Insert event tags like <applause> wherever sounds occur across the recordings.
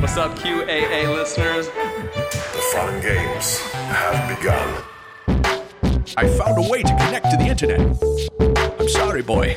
What's up, QAA listeners? The fun games have begun. I found a way to connect to the internet. I'm sorry, boy.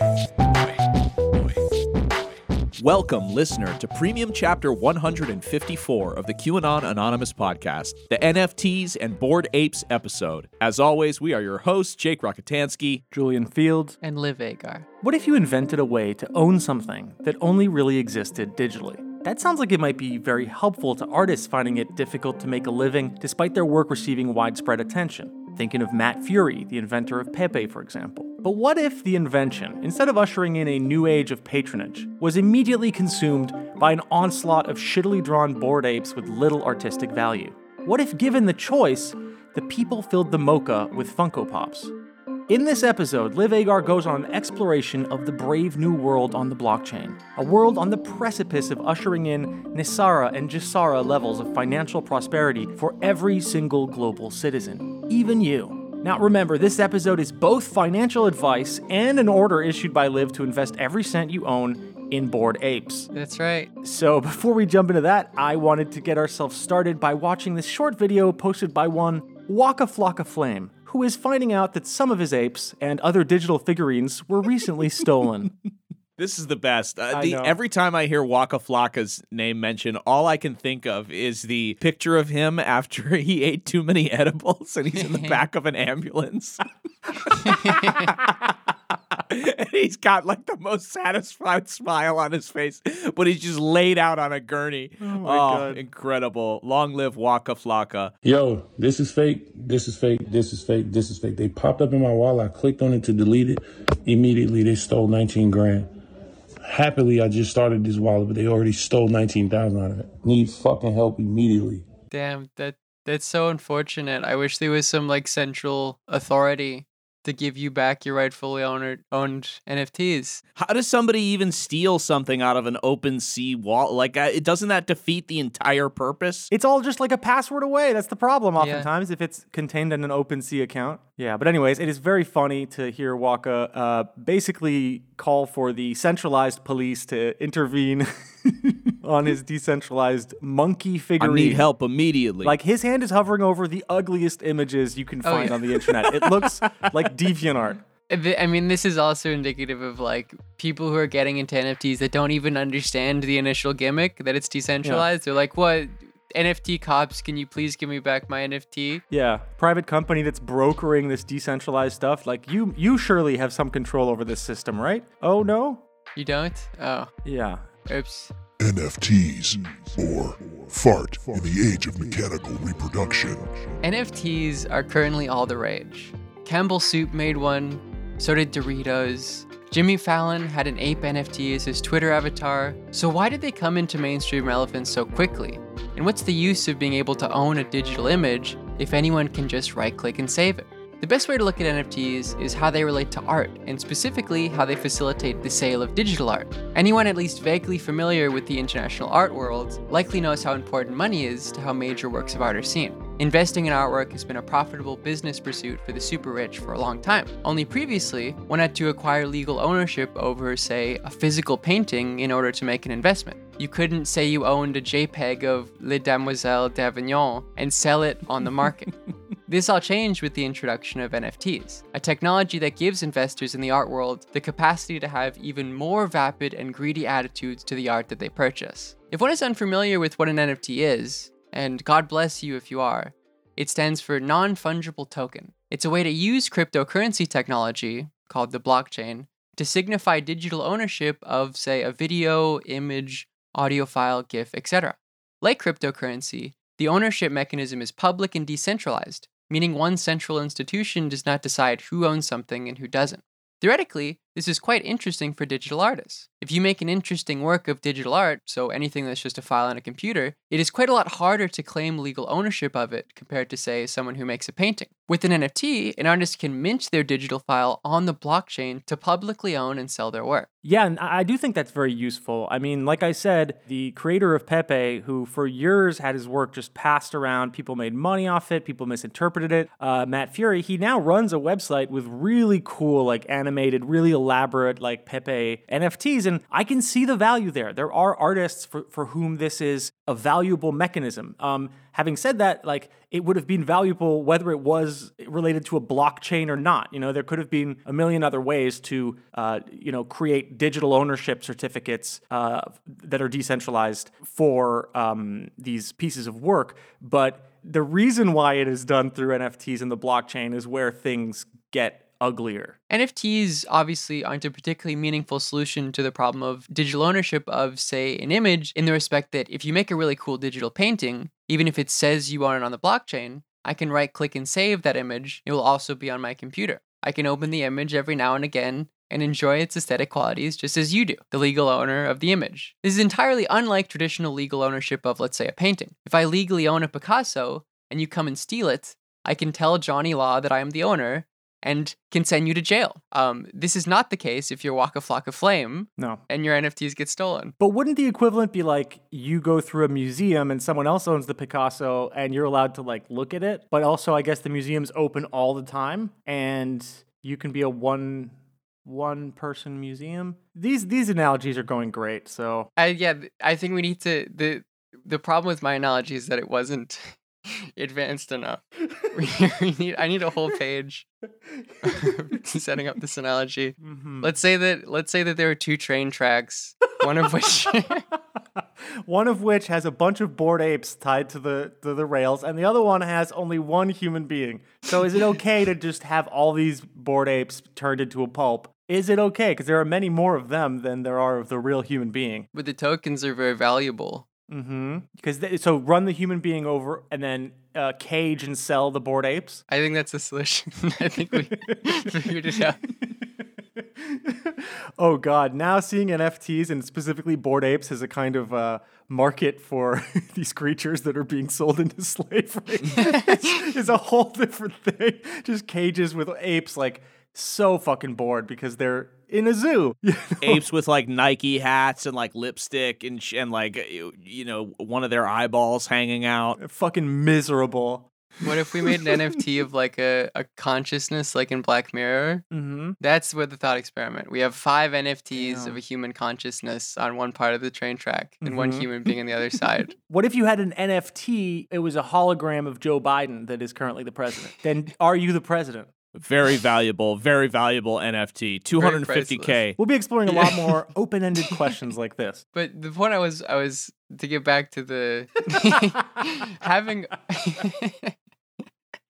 Welcome, listener, to Premium Chapter 154 of the QAnon Anonymous podcast, the NFTs and Bored Apes episode. As always, we are your hosts, Jake Rockatansky. Julian Fields. and Liv Agar. What if you invented a way to own something that only really existed digitally? That sounds like it might be very helpful to artists finding it difficult to make a living despite their work receiving widespread attention. Thinking of Matt Furie, the inventor of Pepe, for example. But what if the invention, instead of ushering in a new age of patronage, was immediately consumed by an onslaught of shittily drawn bored apes with little artistic value? What if, given the choice, the people filled the mocha with Funko Pops? In this episode, Liv Agar goes on an exploration of the brave new world on the blockchain, a world on the precipice of ushering in NESARA and GESARA levels of financial prosperity for every single global citizen, even you. Now remember, this episode is both financial advice and an order issued by Liv to invest every cent you own in bored apes. That's right. So, before we jump into that, I wanted to get ourselves started by watching this short video posted by one Waka Flocka Flame, who is finding out that some of his apes and other digital figurines were recently <laughs> stolen. This is the best. Uh, the, every time I hear Waka Flocka's name mentioned, all I can think of is the picture of him after <laughs> he ate too many <laughs> edibles and he's in the back of an ambulance. <laughs> and he's got like the most satisfied smile on his face, but he's just laid out on a gurney. Oh, my oh, God. incredible. Long live Waka Flocka. Yo, this is fake. This is fake. This is fake. This is fake. They popped up in my wallet. I clicked on it to delete it. Immediately, they stole 19 grand. Happily, I just started this wallet, but they already stole 19,000 out of it. Need fucking help immediately. Damn, that that's so unfortunate. I wish there was some like central authority to give you back your rightfully owned owned NFTs. How does somebody even steal something out of an OpenSea wall? Like, uh, it doesn't that defeat the entire purpose? it's all just like a password away. That's the problem, Yeah. oftentimes, if it's contained in an OpenSea account. Yeah, but, anyways, it is very funny to hear Waka uh, basically call for the centralized police to intervene <laughs> on his decentralized monkey figurine. I figurine. need help immediately. Like his hand is hovering over the ugliest images you can Oh, find yeah. on the internet. It looks <laughs> like DeviantArt. Uh, th- I mean, this is also indicative of like people who are getting into NFTs that don't even understand the initial gimmick that it's decentralized. They're like, "What NFT cops? Can you please give me back my NFT?" Yeah, private company that's brokering this decentralized stuff. Like you, you surely have some control over this system, right? Oh no. You don't? Oh, Yeah. oops. NFTs, or fart in the age of mechanical reproduction. NFTs are currently all the rage. Campbell Soup made one, so did Doritos. Jimmy Fallon had an ape NFT as his Twitter avatar. So why did they come into mainstream relevance so quickly? And what's the use of being able to own a digital image if anyone can just right click and save it? The best way to look at NFTs is how they relate to art, and specifically how they facilitate the sale of digital art. Anyone at least vaguely familiar with the international art world likely knows how important money is to how major works of art are seen. Investing in artwork has been a profitable business pursuit for the super rich for a long time. Only previously, one had to acquire legal ownership over, say, a physical painting in order to make an investment. You couldn't say you owned a JPEG of Les Demoiselles d'Avignon and sell it on the market. <laughs> This all changed with the introduction of NFTs, a technology that gives investors in the art world the capacity to have even more vapid and greedy attitudes to the art that they purchase. If one is unfamiliar with what an NFT is, and God bless you if you are, it stands for non fungible token. It's a way to use cryptocurrency technology, called the blockchain, to signify digital ownership of, say, a video, image, audio file, GIF, etc. Like cryptocurrency, the ownership mechanism is public and decentralized, meaning one central institution does not decide who owns something and who doesn't. Theoretically, this is quite interesting for digital artists. If you make an interesting work of digital art, so anything that's just a file on a computer, it is quite a lot harder to claim legal ownership of it compared to, say, someone who makes a painting. With an NFT, an artist can mint their digital file on the blockchain to publicly own and sell their work. Yeah, and I do think that's very useful. I mean, like I said, the creator of Pepe, who for years had his work just passed around, people made money off it, people misinterpreted it. Uh, Matt Furie, he now runs a website with really cool, like animated, really elaborate like Pepe NFTs. And I can see the value there. There are artists for, for whom this is a valuable mechanism. Um, having said that, like it would have been valuable whether it was related to a blockchain or not. You know, there could have been a million other ways to, uh, you know, create digital ownership certificates uh, that are decentralized for um, these pieces of work. But the reason why it is done through NFTs and the blockchain is where things get uglier. NFTs obviously aren't a particularly meaningful solution to the problem of digital ownership of, say, an image, in the respect that if you make a really cool digital painting, even if it says you own it on the blockchain, I can right click and save that image. It will also be on my computer. I can open the image every now and again and enjoy its aesthetic qualities just as you do, the legal owner of the image. This is entirely unlike traditional legal ownership of, let's say, a painting. If I legally own a Picasso and you come and steal it, I can tell Johnny Law that I am the owner and can send you to jail. Um, this is not the case if you're Waka Flocka Flame No. and your NFTs get stolen. But wouldn't the equivalent be like you go through a museum and someone else owns the Picasso and you're allowed to like look at it? But also, I guess the museum's open all the time and you can be a one one person museum. These these analogies are going great. So I, yeah, I think we need to the the problem with my analogy is that it wasn't <laughs> advanced enough. <laughs> <laughs> We, need I need a whole page setting up this analogy. Mm-hmm. Let's say that let's say that there are two train tracks, one of which one of which has a bunch of bored apes tied to the to the rails, and the other one has only one human being. So is it okay to just have all these bored apes turned into a pulp? Is it okay? Because there are many more of them than there are of the real human being. but the tokens are very valuable. Mm-hmm. Because th- so run the human being over and then uh, cage and sell the bored apes. I think that's the solution. <laughs> I think we <laughs> figured it out. <laughs> oh God! Now seeing NFTs and specifically bored apes as a kind of uh, market for these creatures that are being sold into slavery is a whole different thing. Just cages with apes, like so fucking bored because they're in a zoo. <laughs> you know? Apes with like Nike hats and like lipstick and sh- and like you you know one of their eyeballs hanging out. fucking miserable. What if we made an <laughs> NFT of like a, a consciousness like in Black Mirror? Mm-hmm. That's what the thought experiment. We have five NFTs of a human consciousness on one part of the train track and one Mhm. human being on the other side. <laughs> What if you had an NFT? It was a hologram of Joe Biden that is currently the president. then are you the president? Very valuable, very valuable NFT. 250k. We'll be exploring a lot <laughs> more open-ended questions like this. But the point I was I was to get back to the <laughs> having <laughs>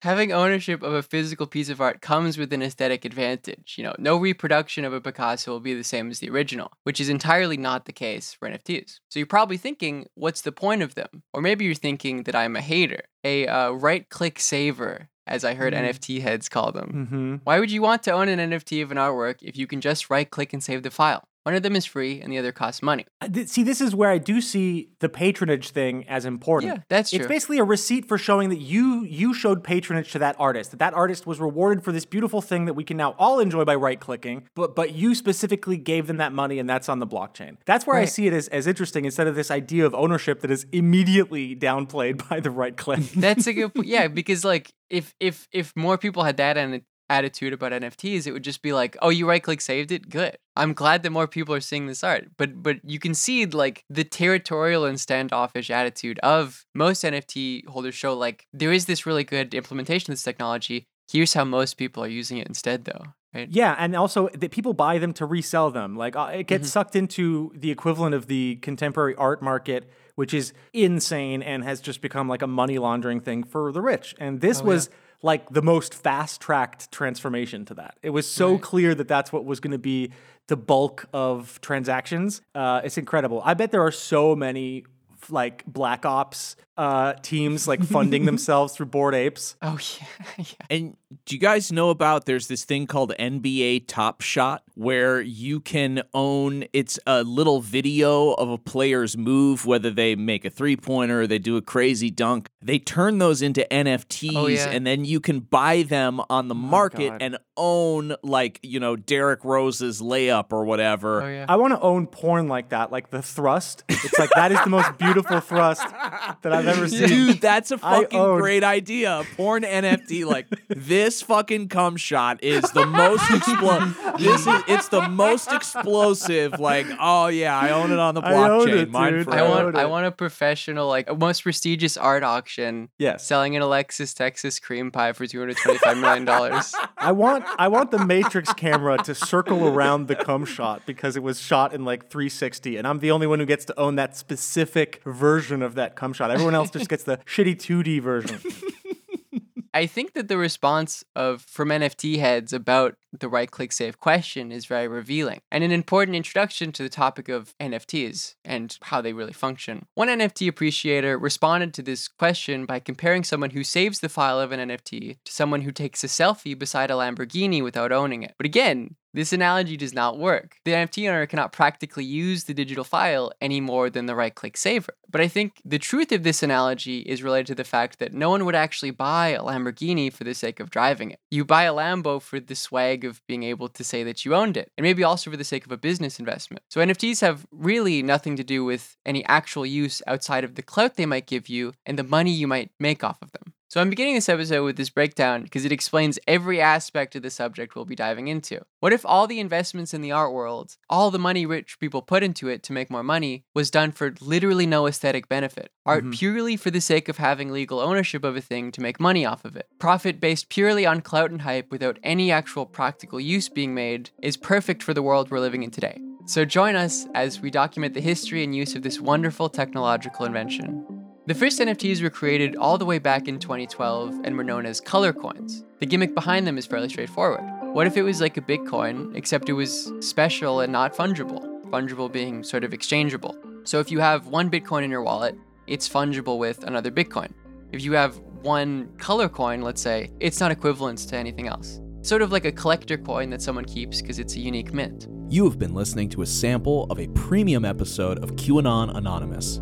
having ownership of a physical piece of art comes with an aesthetic advantage. You know, no reproduction of a Picasso will be the same as the original, which is entirely not the case for NFTs. So you're probably thinking, what's the point of them? Or maybe you're thinking that I'm a hater, a uh, right-click saver, as I heard Mm. NFT heads call them. Mm-hmm. Why would you want to own an NFT of an artwork if you can just right click and save the file? One of them is free and the other costs money. Uh, see, this is where I do see the patronage thing as important. Yeah, that's true. It's basically a receipt for showing that you you showed patronage to that artist. That that artist was rewarded for this beautiful thing that we can now all enjoy by right clicking. But but you specifically gave them that money, and that's on the blockchain. That's where I see it as, as interesting instead of this idea of ownership that is immediately downplayed <laughs> by the right click. That's a good point. <laughs> Yeah, because like if if if more people had that an attitude about NFTs, it would just be like, oh, you right click saved it, good. I'm glad that more people are seeing this art. But but you can see like the territorial and standoffish attitude of most NFT holders show like there is this really good implementation of this technology. Here's how most people are using it instead, though. Right? Yeah, and also that people buy them to resell them. Like uh, it gets Mm-hmm. sucked into the equivalent of the contemporary art market, which is insane and has just become like a money laundering thing for the rich. And this Oh, was like the most fast tracked transformation to that. It was so clear that that's what was going to be the bulk of transactions. Uh, it's incredible. I bet there are so many like black ops uh, teams like funding <laughs> themselves through bored apes. Oh yeah, <laughs> yeah. And do you guys know about there's this thing called NBA Top Shot where you can own it's a little video of a player's move, whether they make a three pointer or they do a crazy dunk. They turn those into NFTs Oh, yeah. and then you can buy them on the market God. and own like, you know, Derrick Rose's layup or whatever. Oh yeah. I want to own porn like that, like the thrust. It's like that is the most beautiful thrust that I've I've ever seen. Dude, that's a fucking own- great idea. A porn NFT like this fucking cum shot is the most explosive. This is it's the most explosive. Like, oh yeah, I own it on the I own blockchain. it, Mine dude. I forever. want own I want a professional, like a most prestigious art auction Yes. selling an Alexis Texas cream pie for two hundred twenty-five million dollars. I want I want the Matrix camera to circle around the cum shot because it was shot in like 360, and I'm the only one who gets to own that specific version of that cum shot. Everyone else just gets the shitty 2D version. <laughs> I think that the response of from NFT heads about the right click save question is very revealing and an important introduction to the topic of NFTs and how they really function. One NFT appreciator responded to this question by comparing someone who saves the file of an NFT to someone who takes a selfie beside a Lamborghini without owning it. But again, this analogy does not work. The NFT owner cannot practically use the digital file any more than the right click saver. But I think the truth of this analogy is related to the fact that no one would actually buy a Lamborghini for the sake of driving it. You buy a Lambo for the swag of being able to say that you owned it, and maybe also for the sake of a business investment. So NFTs have really nothing to do with any actual use outside of the clout they might give you and the money you might make off of them. So I'm beginning this episode with this breakdown because it explains every aspect of the subject we'll be diving into. What if all the investments in the art world, all the money rich people put into it to make more money, was done for literally no aesthetic benefit? Art mm-hmm. purely for the sake of having legal ownership of a thing to make money off of it. Profit based purely on clout and hype without any actual practical use being made is perfect for the world we're living in today. So join us as we document the history and use of this wonderful technological invention. The first NFTs were created all the way back in 2012 and were known as color coins. The gimmick behind them is fairly straightforward. What if it was like a Bitcoin, except it was special and not fungible? Fungible being sort of exchangeable. So if you have one Bitcoin in your wallet, it's fungible with another Bitcoin. If you have one color coin, let's say, it's not equivalent to anything else. Sort of like a collector coin that someone keeps because it's a unique mint. You have been listening to a sample of a premium episode of QAnon Anonymous.